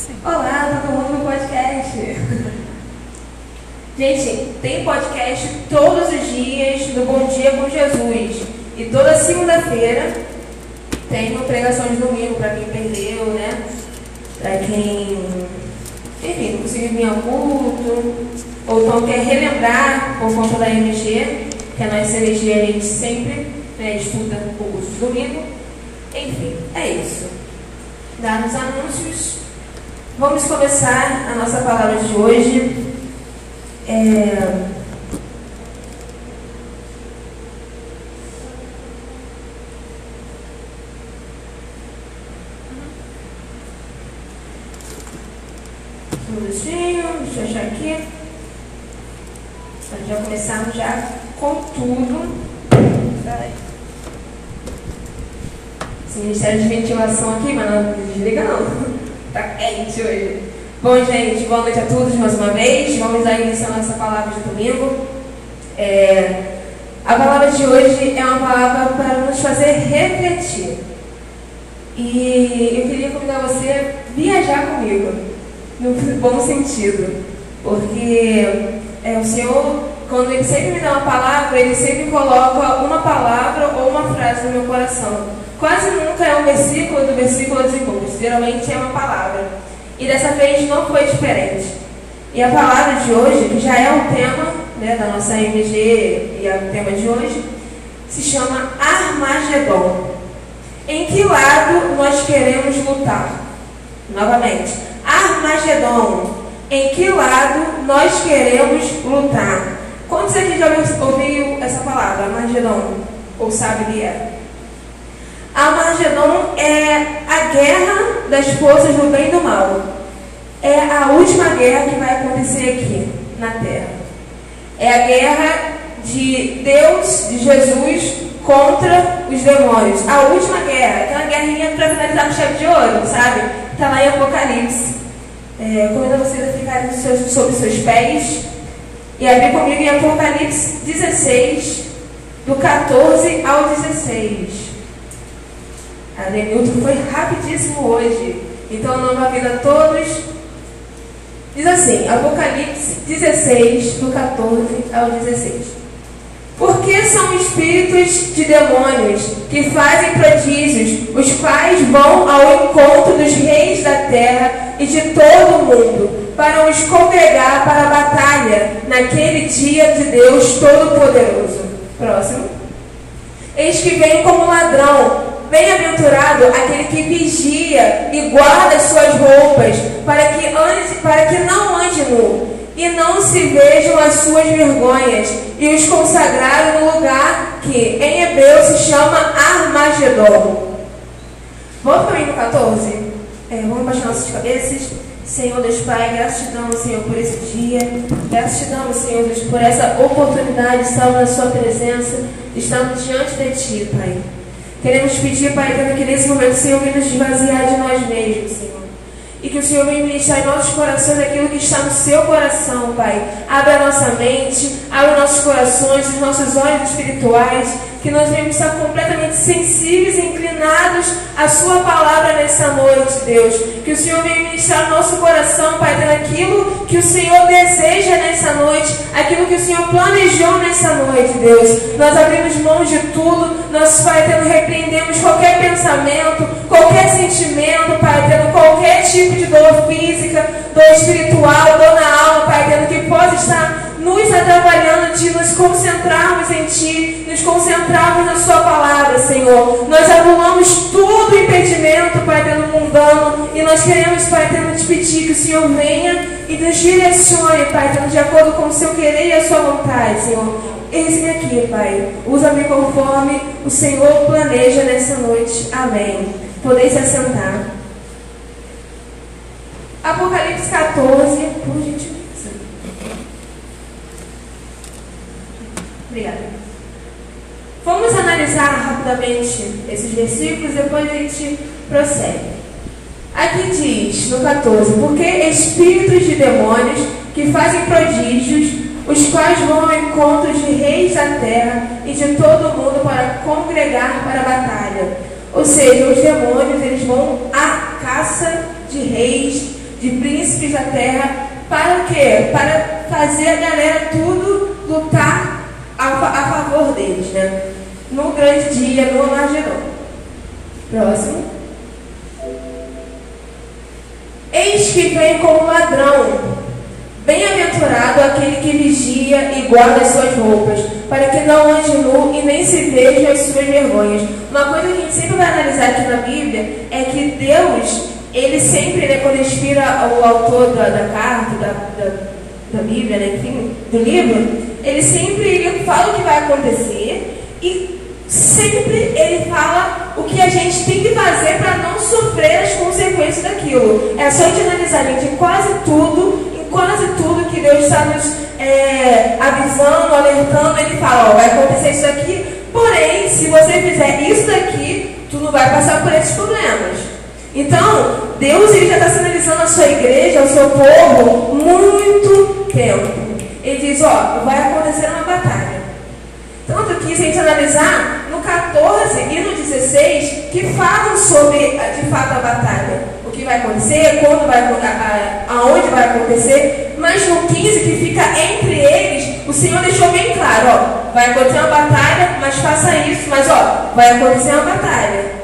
assim. Olá, todo mundo no podcast. Gente, tem podcast todos os dias do Bom Dia com Jesus. E toda segunda-feira tem uma pregação de domingo para quem perdeu, né? Para quem, enfim, não conseguiu vir ao culto, ou então quer relembrar por conta da MG, que a nossa MG a gente sempre né, estuda o curso de domingo. Enfim, é isso. Dá nos anúncios. Vamos começar a nossa palavra de hoje. É... Um minutinho, deixa eu achar aqui. Nós já começamos já com tudo. Esse ministério de ventilação aqui, mas não desliga não. Tá quente hoje. Bom, gente, boa noite a todos mais uma vez. Vamos dar início à nossa palavra de domingo. É, a palavra de hoje é uma palavra para nos fazer refletir. E eu queria convidar você a viajar comigo, no bom sentido. Porque é, o Senhor, quando Ele sempre me dá uma palavra, Ele sempre coloca uma palavra ou uma frase no meu coração. Quase nunca é um versículo do versículo curso, geralmente é uma palavra. E dessa vez não foi diferente. E a palavra de hoje, que já é o tema né, da nossa MG e é o tema de hoje, se chama Armagedon. Em que lado nós queremos lutar? Novamente, Armagedon. Em que lado nós queremos lutar? Quantos aqui já ouviu essa palavra, Armagedon? Ou sabe o que é? Armagedon é a guerra das forças do bem e do mal. É a última guerra que vai acontecer aqui na Terra. É a guerra de Deus, de Jesus, contra os demônios. A última guerra, aquela guerrinha para finalizar com chave de ouro, sabe? Está lá em Apocalipse. É, convido vocês a ficarem seus, sobre seus pés e abrir comigo em Apocalipse 16, do 14 ao 16. A Denilton foi rapidíssimo hoje. Então, nova vida a todos. Diz assim, Apocalipse 16, do 14 ao 16. Porque são espíritos de demônios que fazem prodígios, os quais vão ao encontro dos reis da terra e de todo o mundo, para os congregar para a batalha naquele dia de Deus Todo-Poderoso. Próximo. Eis que vem como ladrão, Bem-aventurado aquele que vigia e guarda as suas roupas, para que, ande, para que não ande nu, e não se vejam as suas vergonhas, e os consagraram no lugar que em hebreu se chama Armagedon. Vamos para o hino 14? É, vamos baixar nossas cabeças. Senhor Deus Pai, graças te damos, Senhor, por esse dia. Graças te damos, Senhor Deus, por essa oportunidade de estar na Sua presença. Estamos diante de Ti, Pai. Queremos pedir, Pai, que nesse momento o Senhor venha nos esvaziar de nós mesmos, Senhor. E que o Senhor venha ministrar em nossos corações aquilo que está no seu coração, Pai. Abra a nossa mente, abra nossos corações, os nossos olhos espirituais. Que nós venhamos estar completamente sensíveis e inclinados à Sua palavra nessa noite, Deus. Que o Senhor venha ministrar no nosso coração, Pai, daquilo que o Senhor deseja nessa noite, aquilo que o Senhor planejou nessa noite, Deus. Nós abrimos mãos de tudo, nós, Pai, tendo repreendemos qualquer pensamento, qualquer sentimento, Pai, tendo qualquer tipo de dor física, dor espiritual, dor na alma, Pai, tendo que pode estar nos atrapalhando de nos concentrarmos em Ti, nos concentrarmos na Sua palavra, Senhor. Nós anulamos todo impedimento, Pai, pelo mundano, e nós queremos, Pai, tendo te pedir que o Senhor venha e nos direcione, Pai, de acordo com o seu querer e a sua vontade, Senhor. Eis-me aqui, Pai. Usa-me conforme o Senhor planeja nessa noite. Amém. Podeis se assentar. Apocalipse 14, por gentileza. Vamos analisar rapidamente esses versículos, depois a gente prossegue. Aqui diz, no 14, porque espíritos de demônios que fazem prodígios, os quais vão ao encontro de reis da terra e de todo mundo para congregar para a batalha. Ou seja, os demônios eles vão à caça de reis, de príncipes da terra, para quê? Para fazer a galera tudo lutar a, a favor deles, né? No grande dia, no Armagedon. Próximo. Eis que vem como ladrão. Bem-aventurado aquele que vigia e guarda as suas roupas, para que não ande nu e nem se veja as suas vergonhas. Uma coisa que a gente sempre vai analisar aqui na Bíblia é que Deus, ele sempre, né, quando inspira o autor da, da carta, da, da, da Bíblia, né, enfim, do livro, ele sempre ele fala o que vai acontecer e sempre ele fala o que a gente tem que fazer para não sofrer as consequências daquilo. É só gente analisar, gente, em quase tudo, em quase tudo que Deus está nos é, avisando, alertando, ele fala, ó, vai acontecer isso aqui, porém, se você fizer isso daqui, tu não vai passar por esses problemas. Então, Deus ele já está sinalizando a sua igreja, ao seu povo, muito tempo. Ele diz, ó, vai acontecer uma batalha. Tanto que, se a gente analisar, no 14 e no 16, que falam sobre, de fato, a batalha. O que vai acontecer, quando vai, aonde vai acontecer. Mas no 15, que fica entre eles, o Senhor deixou bem claro, ó, vai acontecer uma batalha, mas faça isso, mas ó, vai acontecer uma batalha.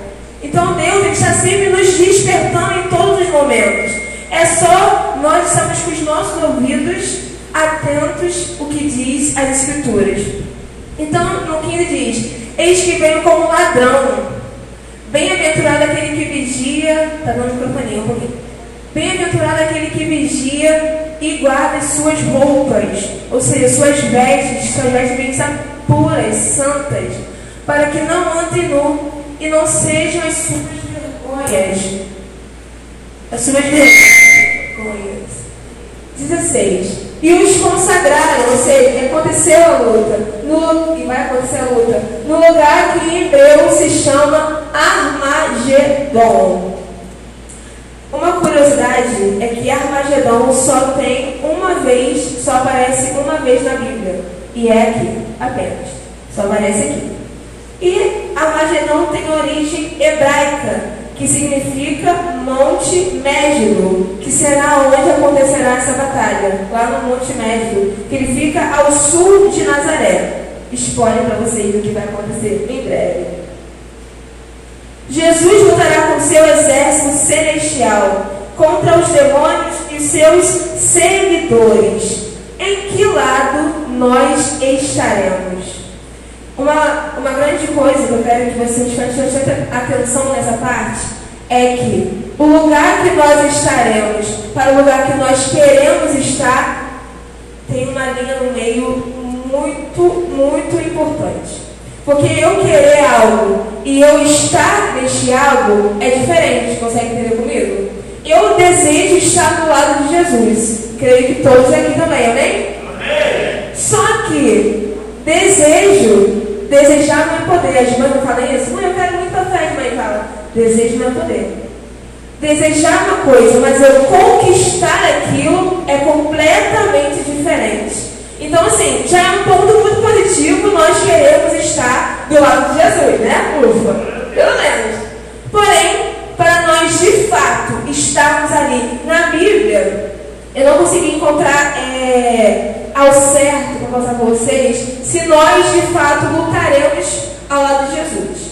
Então Deus ele está sempre nos despertando em todos os momentos. É só nós estamos com os nossos ouvidos atentos o que diz as Escrituras. Então, no 15 diz: Eis que veio como ladrão. Bem-aventurado aquele que vigia. Está dando microfone um pouquinho. Bem-aventurado aquele que vigia e guarda suas roupas, ou seja, suas vestes, suas vestes puras, santas, para que não ande nu e não sejam as suas vergonhas. As suas vergonhas. 16 e os consagraram, ou seja, aconteceu a luta, no, e vai acontecer a luta, no lugar que em hebreu se chama Armagedon. Uma curiosidade é que Armagedon só tem uma vez, só aparece uma vez na Bíblia, e é aqui, apenas, só aparece aqui. E Armagedon tem origem hebraica, que significa Monte Mégido, que será onde acontecerá essa batalha, lá no Monte Mégido, que ele fica ao sul de Nazaré. Spoiler para vocês o que vai acontecer em breve. Jesus lutará com seu exército celestial contra os demônios e seus seguidores. Em que lado nós estaremos? Uma, uma grande coisa que eu quero que vocês prestem atenção nessa parte é que o lugar que nós estaremos para o lugar que nós queremos estar tem uma linha no meio muito, muito importante. Porque eu querer algo e eu estar neste algo é diferente, consegue entender comigo? Eu desejo estar do lado de Jesus. Creio que todos aqui também, amém? amém. Só que desejo Desejar não é poder. As mães não falam isso? Mãe, eu quero muito café. As mães falam, desejo não é poder. Desejar uma coisa, mas eu conquistar aquilo é completamente diferente. Então, assim, já é um ponto muito positivo nós queremos estar do lado de Jesus, né? Ufa, pelo menos. Porém, para nós de fato estarmos ali na Bíblia, eu não consegui encontrar é, ao certo para passar com vocês se nós de fato lutaremos ao lado de Jesus.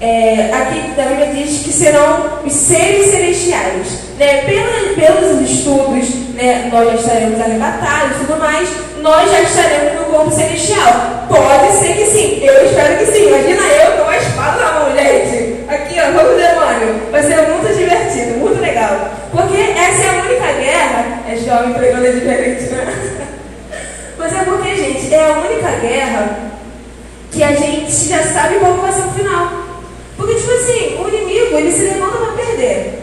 É, aqui a Bíblia diz que serão os seres celestiais. Né? Pelos, pelos estudos, né, nós já estaremos arrebatados e tudo mais, nós já estaremos no corpo celestial. Pode ser que sim, eu espero que sim. Imagina eu com uma espada na mão, gente. Aqui, ó, demônio. Vai ser muito divertido, muito legal. Porque essa é a única guerra. É jovem pregando é diferente, né? Mas é porque, gente, é a única guerra que a gente já sabe qual vai ser o final. Porque, tipo assim, o inimigo, ele se levanta para perder.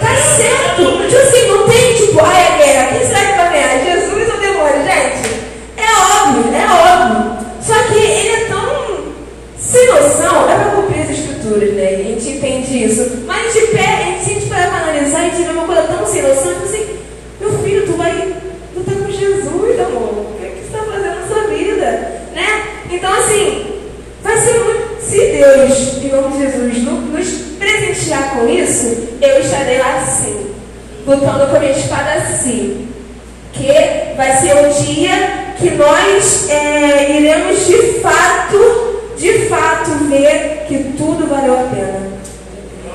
Tá certo. Tipo assim, não tem, tipo, ai, a guerra, quem será que vai ganhar? Jesus ou demônio? Gente, é óbvio, é óbvio. Só que ele é tão sem noção, é para cumprir as escrituras, né? A gente entende isso. Mas a gente, pega, a gente, se a gente parar para analisar, a gente vê uma coisa tão sem noção, tipo assim, meu filho, tu vai lutar com Jesus, amor. O que, é que você está fazendo na sua vida? Né? Então, assim, vai ser muito. Se Deus, em nome de Jesus, nos presentear lutando com a minha espada assim. Que vai ser o dia que nós é, iremos de fato, de fato, ver que tudo valeu a pena.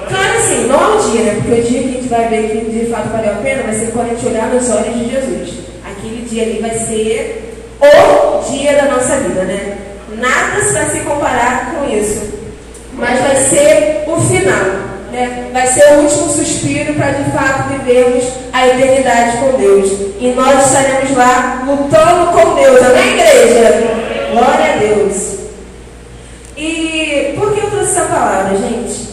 Claro assim, não é o dia, né? Porque o dia que a gente vai ver que de fato valeu a pena vai ser quando a gente olhar nos olhos de Jesus. Aquele dia ali vai ser o dia da nossa vida, né? Nada vai se comparar com isso. Mas vai ser o final. Né? Vai ser o último suspiro para de fato vivermos a eternidade com Deus. E nós estaremos lá lutando com Deus. Amém, igreja? Glória a Deus. E por que eu trouxe essa palavra, gente?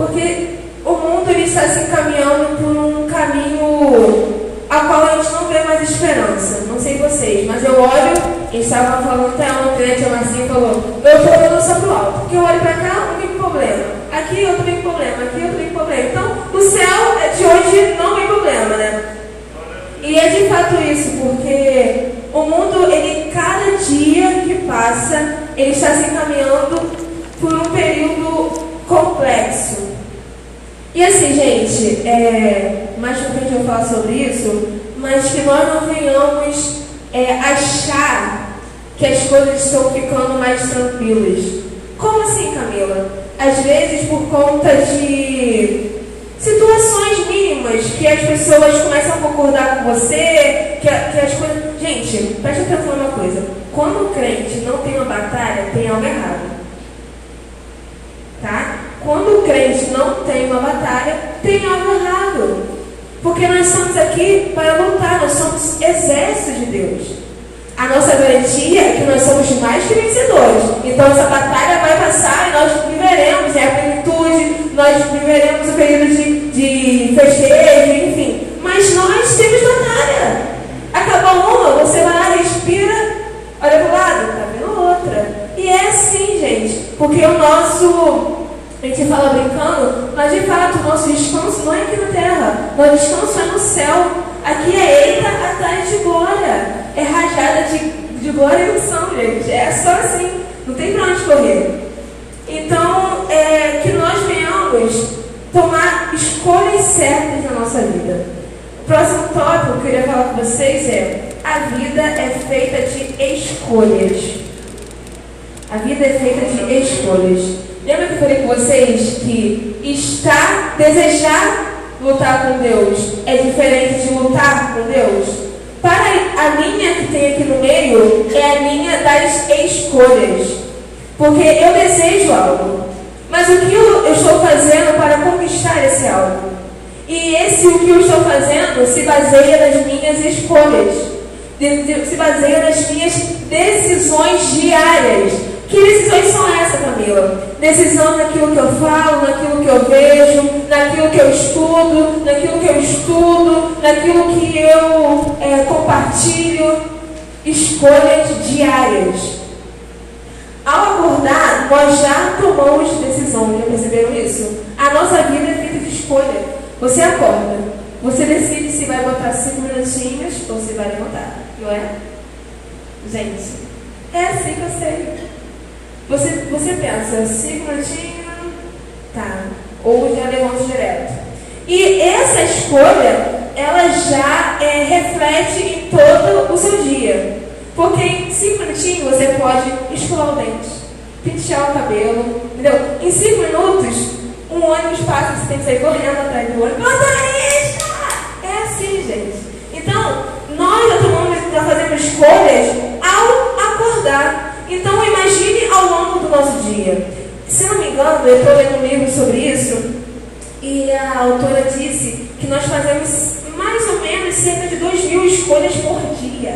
Porque o mundo ele está se encaminhando por um caminho a qual a gente não vê mais esperança. Não sei vocês, mas eu olho, a gente estava falando até ontem, né, tia Marcinha falou, eu estou olhando só para o alto, porque eu olho para cá, não tem problema. Aqui eu tenho problema, aqui eu tenho problema. Então, o céu é de hoje não tem problema, né? E é de fato isso, porque o mundo, ele cada dia que passa, ele está se encaminhando por um período complexo. E assim, gente, é, mais pra frente eu falar sobre isso, mas que nós não venhamos é, achar que as coisas estão ficando mais tranquilas. Como assim, Camila? Às vezes por conta de situações mínimas que as pessoas começam a concordar com você, que, que as coisas. Gente, preste atenção numa coisa. Quando o crente não tem uma batalha, tem algo errado. Tá? Quando o crente não tem uma batalha, tem algo errado. Porque nós estamos aqui para lutar, nós somos exército de Deus. A nossa garantia é que nós somos mais que vencedores. Então essa batalha vai passar e nós viveremos é a plenitude, nós viveremos o período de, de festejo, enfim. Mas nós temos batalha. Acabou uma, você vai lá, respira, olha para o lado, está vendo outra. E é assim, gente, porque o nosso a gente fala brincando, mas de fato o nosso descanso não é aqui na terra. Nosso descanso é no céu. Aqui é eita atrás de glória. É rajada de, de glória e unção, gente. É só assim. Não tem pra onde correr. Então, é, que nós venhamos tomar escolhas certas na nossa vida. O próximo tópico que eu queria falar com vocês é: a vida é feita de escolhas. A vida é feita de escolhas. Lembra que eu falei com vocês que estar, desejar lutar com Deus é diferente de lutar com Deus? Para a linha que tem aqui no meio é a linha das escolhas. Porque eu desejo algo, mas o que eu, estou fazendo para conquistar esse algo? E esse o que eu estou fazendo se baseia nas minhas escolhas, se baseia nas minhas decisões diárias. Que decisões são essas, Camila? Decisão naquilo que eu falo, naquilo que eu vejo, naquilo que eu estudo, naquilo que eu estudo, naquilo que eu é, compartilho. Escolhas diárias. Ao acordar, nós já tomamos decisão, já perceberam isso? A nossa vida é feita de escolha. Você acorda, você decide se vai botar cinco minutinhos ou se vai levantar, não é? Gente, é assim que eu sei. Você, você pensa, minutinhos, tá. Ou já levanta direto. E essa escolha, ela já é, reflete em todo o seu dia. Porque em cinco minutinhos você pode escovar o dente, pentear o cabelo, entendeu? Em cinco minutos, um ônibus passa, você tem que sair correndo atrás do ônibus. Motorista! É assim, gente. Então, nós já fazemos escolhas ao acordar. Então imagine ao longo do nosso dia. Se não me engano, eu estou lendo um livro sobre isso e a autora disse que nós fazemos mais ou menos cerca de 2 mil escolhas por dia.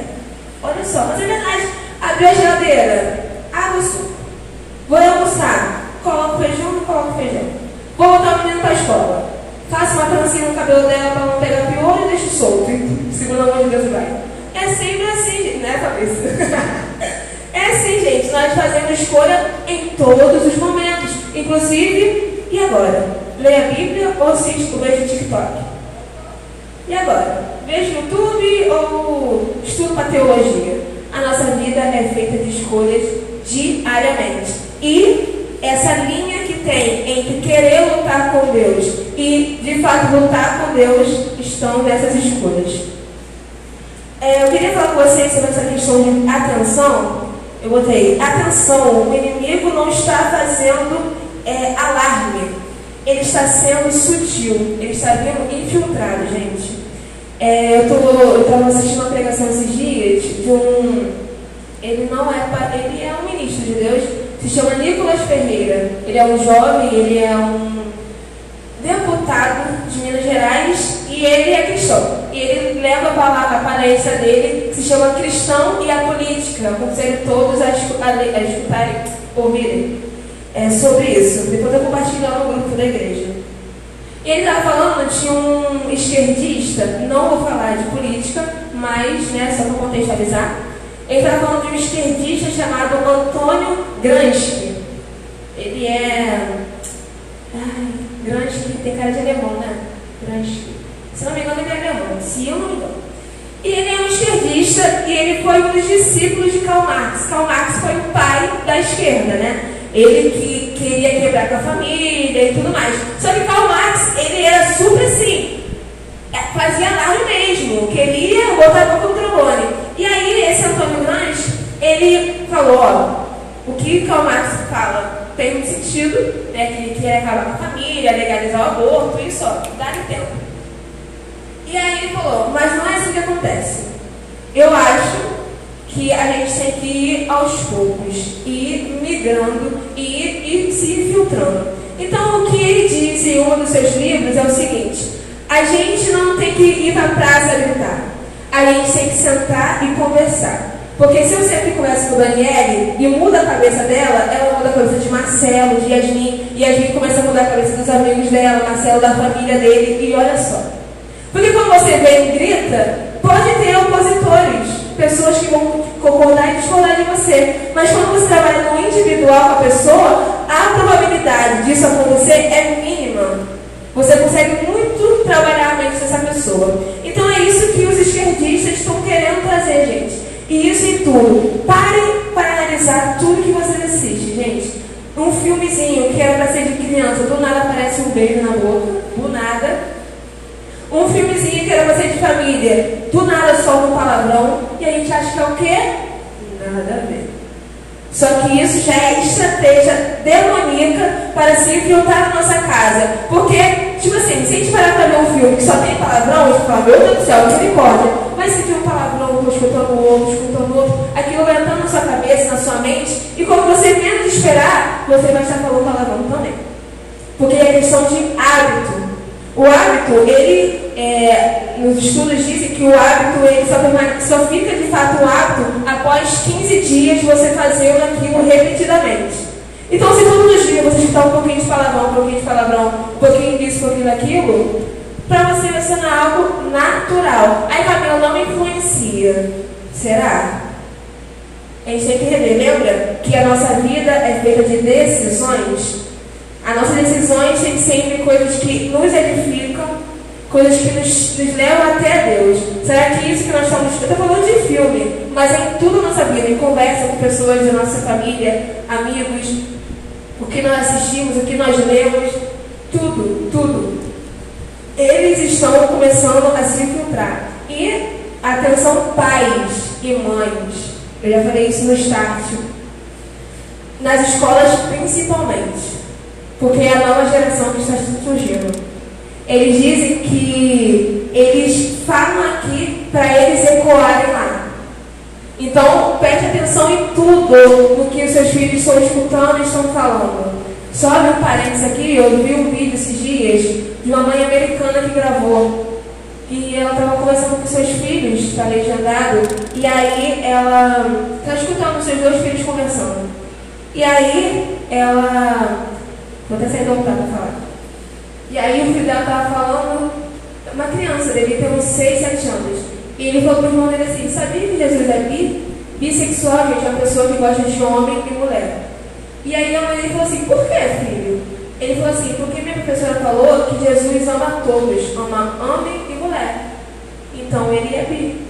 Olha só, mas é verdade. Abriu a geladeira, água suco. Vou almoçar, coloco feijão, não coloco feijão. Vou botar o menino para a escola. Faço uma trancinha no cabelo dela para não pegar piolho e deixo solto. Segunda mão de Deus vai. É sempre assim, né, cabeça? É assim, gente, nós fazemos escolha em todos os momentos, inclusive, e agora? Leia a Bíblia ou assiste o vejo TikTok? E agora? Vejo YouTube ou estudo para teologia? A nossa vida é feita de escolhas diariamente. E essa linha que tem entre querer lutar com Deus e, de fato, lutar com Deus estão nessas escolhas. É, eu queria falar com vocês sobre essa questão de atenção. Eu botei, atenção, o inimigo não está fazendo é, alarme, ele está sendo sutil, ele está vindo infiltrado, gente. É, eu estava assistindo uma pregação esses dias de um. Ele não é. Ele é um ministro de Deus, se chama Nicolas Ferreira. Ele é um jovem, ele é um deputado de Minas Gerais e ele é cristão. E ele leva a palavra, a aparência dele, se chama Cristão e a Política. Aconselho todos a, escutarem, a escutarem, ouvirem é, sobre isso. Depois eu compartilho lá no grupo da igreja. E ele estava falando de um esquerdista, não vou falar de política, mas, né, só para contextualizar, ele estava falando de um esquerdista chamado Antônio Gramsci. Ele é. Ai, Gramsci tem cara de alemão, né? Gramsci. Se não me engano, ele é alemão, se eu não me engano. E ele é um esquerdista e ele foi um dos discípulos de Karl Marx. Karl Marx foi o pai da esquerda, né? Ele que queria quebrar com a família e tudo mais. Só que Karl Marx, ele era super assim, é, fazia alarme mesmo, queria botar a boca no trombone. E aí esse Antônio Grandes, ele falou, ó, o que Karl Marx fala tem um sentido, né, que ele quer acabar com a família, legalizar o aborto, isso, ó, dá tempo. E aí ele falou, mas não é assim que acontece. Eu acho que a gente tem que ir aos poucos, ir migrando e ir, ir se filtrando. Então, o que ele diz em um dos seus livros é o seguinte: a gente não tem que ir para a praça gritar, a gente tem que sentar e conversar. Porque se eu sempre converso com a Daniele e muda a cabeça dela, ela muda a cabeça de Marcelo, de Yasmin, e Yasmin começa a mudar a cabeça dos amigos dela, Marcelo da família dele, e olha só. Porque quando você vem e grita, pode ter opositores pessoas que vão concordar e discordar de você. Mas quando você trabalha no individual com a pessoa, a probabilidade disso acontecer é mínima. Você consegue muito trabalhar a mente dessa pessoa. Então é isso que os esquerdistas estão querendo trazer, gente. E isso em tudo. Parem para analisar tudo que você assiste, gente. Um filmezinho que era para ser de criança, do nada aparece um beijo na boca, do nada. Um filmezinho que era você de família, do nada solta um palavrão e a gente acha que é o quê? Nada a ver. Só que isso já é estratégia demoníaca para se infiltrar na nossa casa. Porque, tipo assim, se a gente parar para ver um filme que só tem palavrão, a gente fala, meu Deus do céu, misericórdia. Mas se tem um palavrão, um escutando o outro, escutando o outro, aquilo vai entrando na sua cabeça, na sua mente, e quando você menos esperar, você vai estar falando palavrão também. Porque é questão de hábito. O hábito, ele, é, nos estudos dizem que o hábito ele só, só fica de fato um hábito após 15 dias você fazendo aquilo repetidamente. Então, se todos os dias você escutar um pouquinho de palavrão, um pouquinho de palavrão, um pouquinho disso, um pouquinho daquilo, para você vai algo natural. Aí, Camila, não influencia. Será? A gente tem que rever. Lembra que a nossa vida é feita de decisões? As nossas decisões têm sempre coisas que nos edificam, coisas que nos, nos levam até Deus. Será que isso que nós estamos. Eu estou falando de filme, mas é em tudo a nossa vida, em conversa com pessoas da nossa família, amigos, o que nós assistimos, o que nós lemos, tudo, tudo. Eles estão começando a se infiltrar. E, atenção, pais e mães. Eu já falei isso no start. Nas escolas, principalmente porque é a nova geração que está surgindo. Eles dizem que eles falam aqui para eles ecoarem lá. Então, preste atenção em tudo no que os seus filhos estão escutando e estão falando. Só um parênteses aqui, eu vi um vídeo esses dias de uma mãe americana que gravou. E ela estava conversando com seus filhos, está legendado, e aí ela está escutando seus dois filhos conversando. E aí ela Vou até sair do altar para falar. E aí o filho dela estava falando, uma criança, devia ter uns 6, 7 anos. E ele falou para o irmão dele assim, sabia que Jesus é bi? Bissexual, gente, é uma pessoa que gosta de homem e mulher. E aí a mãe dele falou assim, por que, filho? Ele falou assim, porque minha professora falou que Jesus ama todos, ama homem e mulher. Então ele é bi.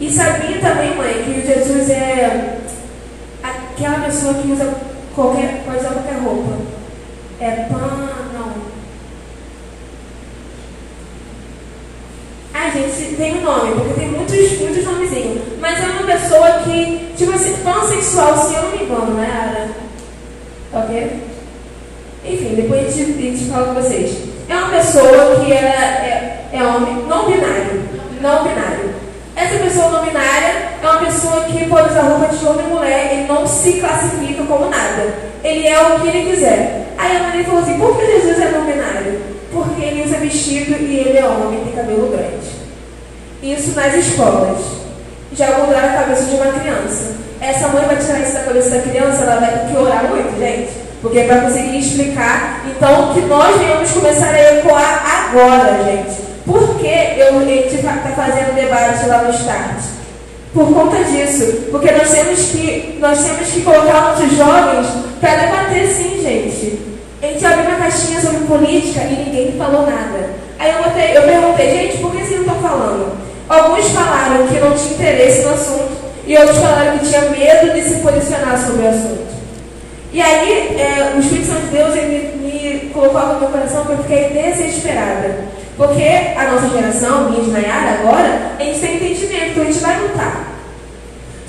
E sabia também, mãe, que Jesus é aquela pessoa que usa qualquer, usar qualquer roupa. É pan, não. Ai, gente, tem um nome, porque tem muitos, muitos nomezinhos. Mas é uma pessoa que, tipo assim, pansexual, se eu não me engano, né, Ara? Ok? Enfim, depois a gente, a gente fala com vocês. É uma pessoa que é, é, é homem não binário. Não binário. Essa pessoa não binária é uma pessoa que pode usar roupa de homem e mulher e não se classifica como nada. Ele é o que ele quiser. Aí a Maria falou assim, por que Jesus é não binário? Porque ele usa vestido e ele é homem tem cabelo grande. Isso nas escolas. Já mudar a cabeça de uma criança. Essa mãe vai tirar isso da cabeça da criança, ela vai ter que orar muito, gente. Porque é para conseguir explicar, então, que nós venhamos começar a ecoar agora, gente. Por que eu, a gente está fazendo debate lá no Start? Por conta disso. Porque nós temos que, nós temos que colocar nossos jovens para debater sim, gente. A gente abriu uma caixinha sobre política e ninguém falou nada. Aí eu, botei, eu perguntei, gente, por que vocês não estão falando? Alguns falaram que não tinha interesse no assunto e outros falaram que tinha medo de se posicionar sobre o assunto. E aí, é, o Espírito Santo de Deus ele me colocou no meu coração que eu fiquei desesperada. Porque a nossa geração, minha de Nayara agora, a gente tem entendimento, então a gente vai lutar.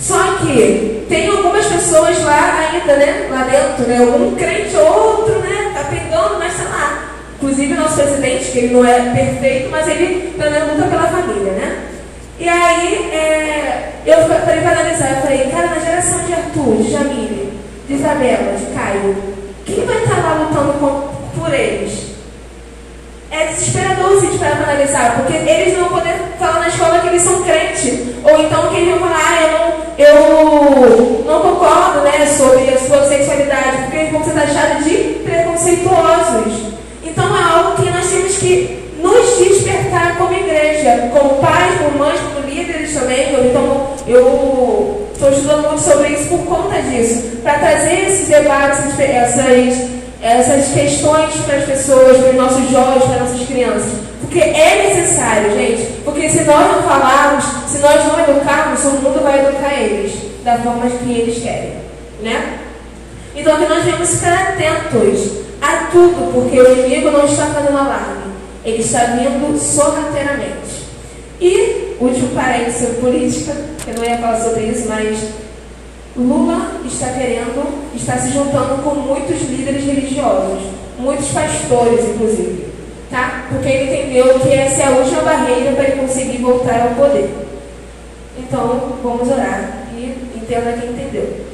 Só que tem algumas pessoas lá ainda, né? Lá dentro, né? Algum crente ou outro, né? Tá pegando, mas sei lá. Inclusive o nosso presidente, que ele não é perfeito, mas ele também luta pela família, né? E aí é, eu falei para analisar, eu falei, cara, na geração de Arthur, de Jamile, de Isabela, de Caio, quem vai estar lá lutando por eles? É desesperador se a gente parar para analisar, porque eles não vão poder falar na escola que eles são crentes, ou então que eles vão falar, ah, eu não, eu não concordo né, sobre a sua sexualidade, porque eles vão ser taxados de preconceituosos. Então é algo que nós temos que nos despertar como igreja, como pais, como mães, como líderes também. Então eu estou estudando muito sobre isso por conta disso, para trazer esses debates, essas, essas questões para as pessoas, para os nossos jovens, para as nossas crianças. Porque é necessário, gente. Porque se nós não falarmos, se nós não educarmos, o mundo vai educar eles da forma que eles querem. Né? Então que nós devemos ficar atentos a tudo, porque o inimigo não está fazendo alarme. Ele está vindo sorrateiramente. E, último parênteses sobre política, eu não ia falar sobre isso, mas Lula está querendo, está se juntando com muitos líderes religiosos, muitos pastores, inclusive, tá? Porque ele entendeu que essa é a última barreira para ele conseguir voltar ao poder. Então, vamos orar e entenda quem entendeu.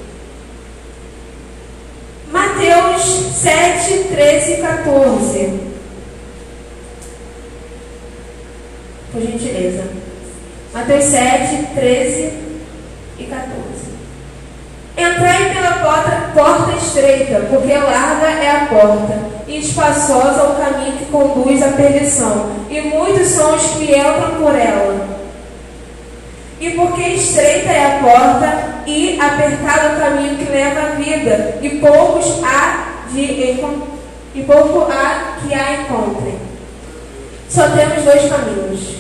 Mateus 7, 13 e 14. Por gentileza. Mateus 7, 13 e 14. Entrai pela porta, porta estreita, porque larga é a porta, e espaçosa o caminho que conduz à perdição, e muitos são os que entram por ela. E porque estreita é a porta e apertado o caminho que leva à vida, e poucos há de e pouco há que a encontrem. Só temos dois caminhos.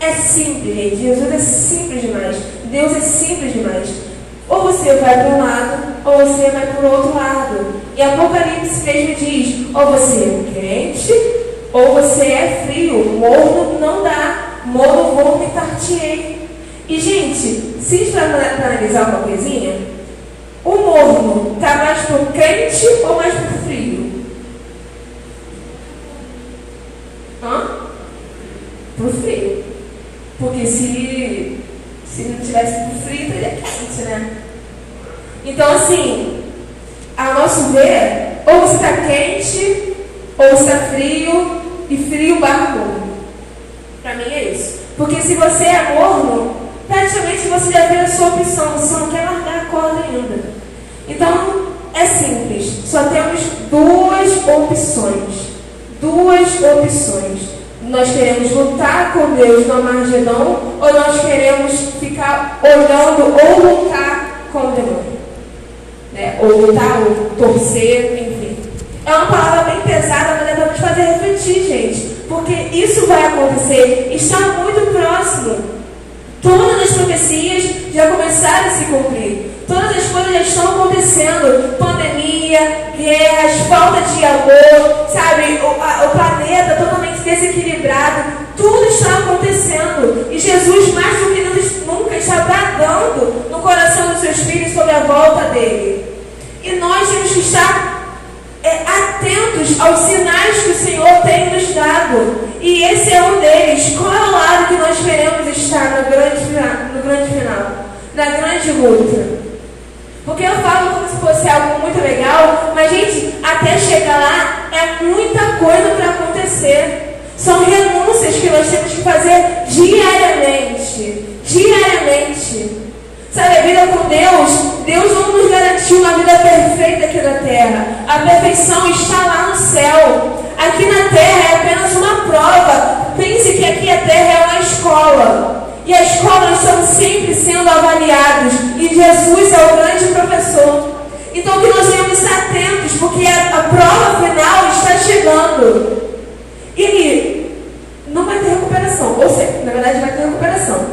É simples, gente. Jesus é simples demais. Deus é simples demais. Ou você vai para um lado, ou você vai para o outro lado. E Apocalipse mesmo diz: ou você é quente, ou você é frio. Morno não dá. Morno vomitar-te-ei. E, gente, se a gente vai analisar uma coisinha, o morno está mais pro quente ou mais pro frio? Hã? Pro frio. Porque se, se não tivesse pro frio, teria quente, né? Então, assim, a nosso ver, ou você está quente, ou você está frio, e frio barra morno. Para mim é isso. Porque se você é morno, praticamente você já fez a sua opção, você não quer largar a corda ainda. Então, é simples, só temos duas opções. Duas opções. Nós queremos lutar com Deus no Armagedon ou nós queremos ficar olhando ou lutar com o demônio. Né? Ou lutar, ou torcer, enfim. É uma palavra bem pesada, mas é para nos fazer refletir, gente. Porque isso vai acontecer, está muito próximo. Todas as profecias já começaram a se cumprir. Todas as coisas já estão acontecendo. Pandemia, guerras, falta de amor, sabe? O, a, o planeta totalmente desequilibrado. Tudo está acontecendo. E Jesus, mais do que nunca, está bradando no coração dos seus filhos sobre a volta dele. E nós temos que estar é, atentos aos sinais que o Senhor tem nos dado. E esse é um deles. Qual é o lado que nós queremos estar no grande, no grande final? Na grande luta. Porque eu falo como se fosse algo muito legal, mas, gente, até chegar lá é muita coisa para acontecer. São renúncias que nós temos que fazer diariamente. Diariamente. Sabe, a vida com Deus, Deus não nos garantiu uma vida perfeita aqui na terra. A perfeição está lá no céu. Aqui na terra é apenas uma prova. Pense que aqui a terra é uma escola. E a escola estamos sempre sendo avaliados. E Jesus é o grande professor. Então que nós estar atentos, porque a, a prova final está chegando. E não vai ter recuperação. Ou seja, na verdade vai ter recuperação.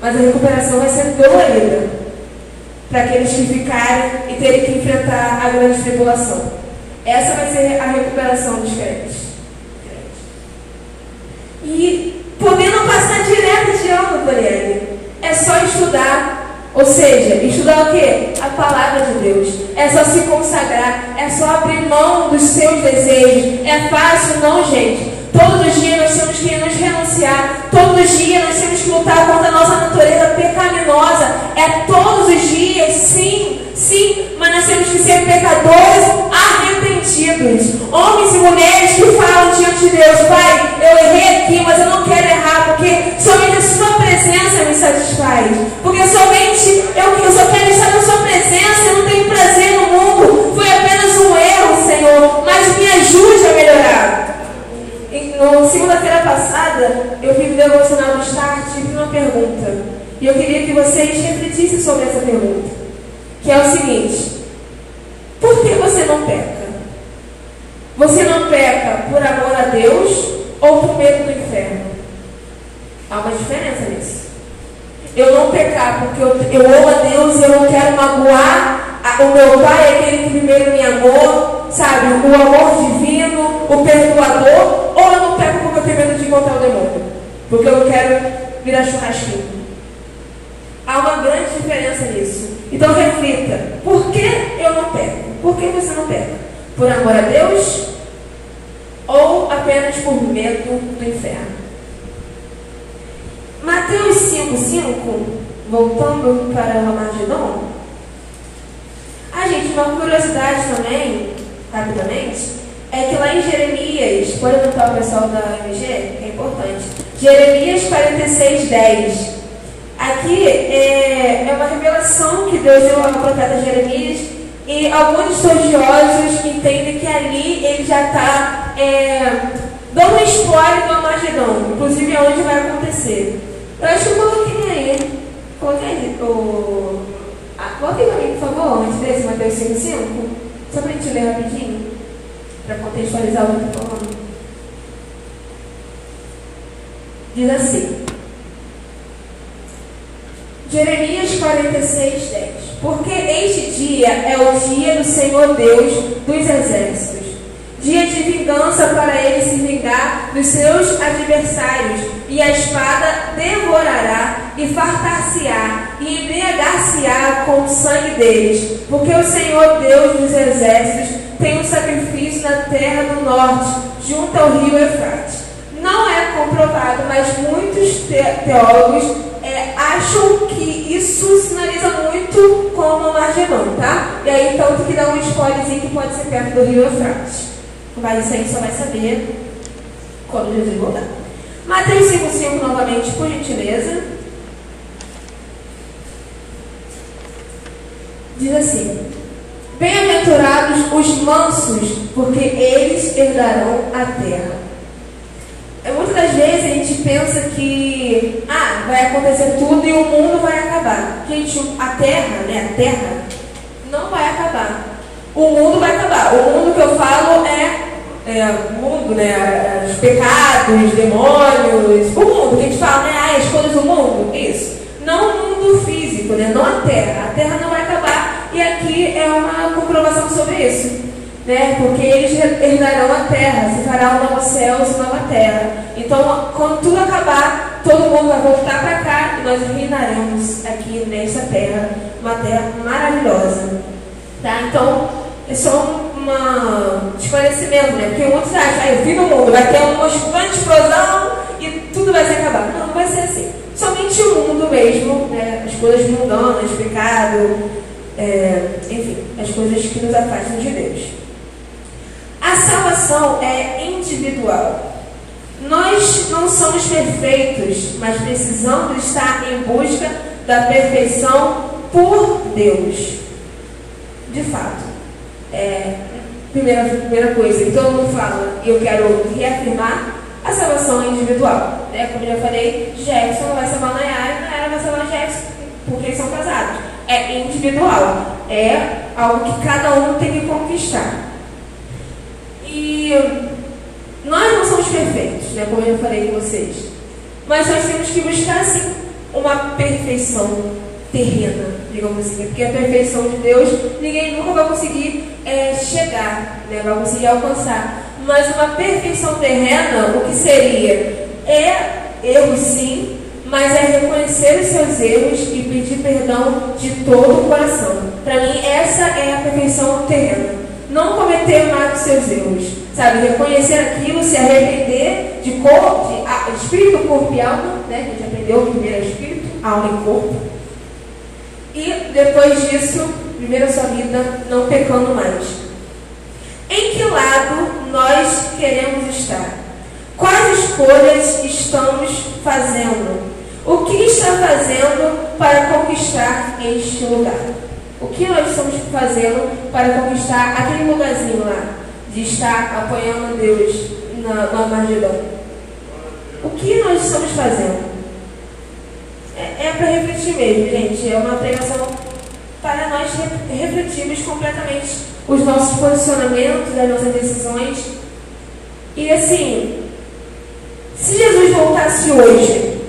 Mas a recuperação vai ser dolorida. Para aqueles que ficarem e terem que enfrentar a grande tribulação. Essa vai ser a recuperação dos crentes. E podendo passar direto de ano, Doriane. É só estudar. Ou seja, estudar o quê? A palavra de Deus. É só se consagrar. É só abrir mão dos seus desejos. É fácil, não, gente. Todos os dias nós temos que nos renunciar. Todos os dias nós temos que lutar contra a nossa natureza pecaminosa. É todos os dias, sim, sim. Mas nós temos que ser pecadores arrependidos. Homens e mulheres que falam diante de Deus: Pai, me. Porque somente eu, eu só quero estar na Sua presença. Eu não tenho prazer no mundo. Foi apenas um erro, Senhor. Mas me ajude a melhorar. No segunda-feira passada, eu fiz o devocional do Start e fiz uma pergunta. E eu queria que vocês refletissem sobre essa pergunta. Que é o seguinte: Por que você não peca? Você não peca por amor a Deus ou por medo do inferno? Há uma diferença nisso. Eu não pecar porque eu, eu amo a Deus e eu não quero magoar o meu pai, aquele que primeiro me amou, sabe? O amor divino, o perdoador, ou eu não peco porque eu tenho medo de encontrar o demônio? Porque eu quero virar churrasquinho. Há uma grande diferença nisso. Então reflita: por que eu não peco? Por que você não peca? Por amor a Deus ou apenas por medo do inferno? Mateus 5,5, voltando para o Ramagedon. Ah, gente, uma curiosidade também, rapidamente, é que lá em Jeremias, pode anotar o pessoal da MG, é importante. Jeremias 46, 10. Aqui é, é uma revelação que Deus deu ao profeta Jeremias e alguns estudiosos entendem que ali ele já está é, dando um spoiler do Armagedon, inclusive aonde vai acontecer. Eu acho que eu coloquei aí. Coloquei. O... Ah, coloquei para mim, por favor, antes desse Mateus 5,5. Só para a gente ler rapidinho para contextualizar o que eu estou falando. Diz assim, Jeremias 46, 10. Porque este dia é o dia do Senhor Deus dos exércitos, dia de vingança para ele se vingar dos seus adversários, e a espada devorará e fartar-se-á e embriagar-se-á com o sangue deles, porque o Senhor Deus dos exércitos tem um sacrifício na terra do norte, junto ao rio Eufrates. Não é comprovado, mas muitos teólogos é, acham que isso sinaliza muito como Armagedon, tá? E aí então tem que dar um spoilerzinho que pode ser perto do rio Eufrates. Mas isso aí só vai saber quando Jesus voltar. Mateus 5,5 novamente, por gentileza. Diz assim: Bem-aventurados os mansos, porque eles herdarão a terra. É, muitas das vezes a gente pensa que ah, vai acontecer tudo e o mundo vai acabar. Gente, a terra, né? A terra não vai acabar. O mundo vai acabar. O mundo que eu falo é, é o mundo, né? Os pecados, os demônios, o mundo que a gente fala, né? Ah, as coisas do mundo. Isso. Não o mundo físico né? não a terra. A terra não vai acabar e aqui é uma comprovação sobre isso. Né? Porque eles herdarão a terra, se fará novos céus e nova terra. Então, quando tudo acabar, todo mundo vai voltar para cá e nós reinaremos aqui nessa terra, uma terra maravilhosa. Tá? Então, é só um esclarecimento, né? Porque muitos acham, ah, eu fim do mundo, vai ter uma grande explosão e tudo vai se acabar. Não, não vai ser assim. Somente o mundo mesmo, né? as coisas mundanas, pecado, é, enfim, as coisas que nos afastam de Deus. A salvação é individual. Nós não somos perfeitos, mas precisamos estar em busca da perfeição por Deus. De fato. É, primeira, primeira coisa que todo mundo fala, e eu quero reafirmar, a salvação é individual. Né? Como eu já falei, não vai salvar Nayara e Nayara vai salvar Jefferson, porque eles são casados. É individual. É algo que cada um tem que conquistar. E nós não somos perfeitos, né? como eu falei com vocês. Mas nós temos que buscar, sim, uma perfeição terrena, digamos assim. Porque a perfeição de Deus, ninguém nunca vai conseguir é, chegar, né? vai conseguir alcançar. Mas uma perfeição terrena, o que seria? É erro sim, mas é reconhecer os seus erros e pedir perdão de todo o coração. Para mim, essa é a perfeição terrena. Não cometer mais os seus erros, sabe? Reconhecer aquilo, se arrepender de corpo, de, espírito, corpo e alma, né? A gente aprendeu primeiro espírito, alma e corpo. E depois disso, viver a sua vida não pecando mais. Em que lado nós queremos estar? Quais escolhas estamos fazendo? O que está fazendo para conquistar este lugar? O que nós estamos fazendo para conquistar aquele lugarzinho lá, de estar apoiando Deus na, no Armagedon? O que nós estamos fazendo? É, é para refletir mesmo, gente. É uma pregação para nós refletirmos completamente os nossos posicionamentos, as nossas decisões. E assim, se Jesus voltasse hoje,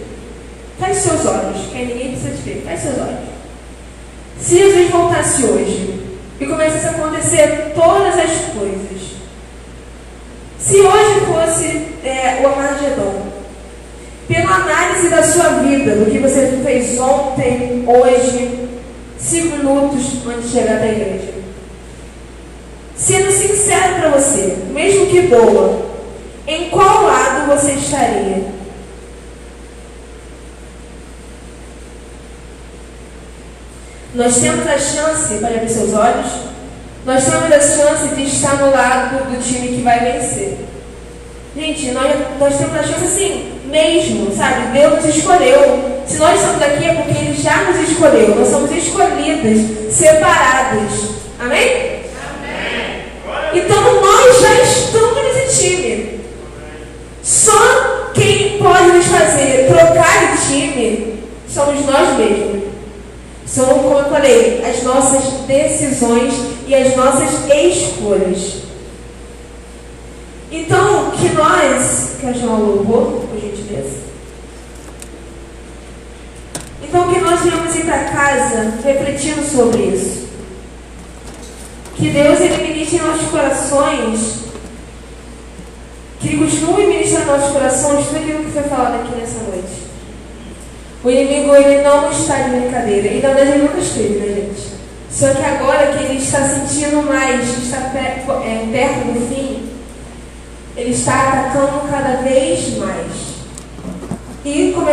feche seus olhos, que ninguém precisa te ver, feche seus olhos. Se Jesus voltasse hoje e começasse a acontecer todas as coisas, se hoje fosse é, o Armagedon, pela análise da sua vida, do que você fez ontem, hoje, cinco minutos antes de chegar da igreja, sendo sincero para você, mesmo que doa, em qual lado você estaria? Nós temos a chance, para abrir seus olhos, nós temos a chance de estar no lado do time que vai vencer. Gente, nós, nós temos a chance assim, mesmo, sabe? Deus nos escolheu. Se nós estamos aqui é porque Ele já nos escolheu. Nós somos escolhidas, separadas. Amém? Amém. Então nós já estamos nesse time. Só quem pode nos fazer trocar de time somos nós mesmos. São, como eu falei, as nossas decisões e as nossas escolhas. Então, que nós. Quer chamar o louvor, por gentileza? Então, que nós viemos ir para casa refletindo sobre isso. Que Deus ele ministre em nossos corações. Que Ele continue ministrando nossos corações tudo aquilo que foi falado aqui nessa noite. O inimigo ele não está de brincadeira. E na verdade ele nunca esteve, né, gente? Só que agora que ele está sentindo mais, está perto, é, perto do fim, ele está atacando cada vez mais. E começando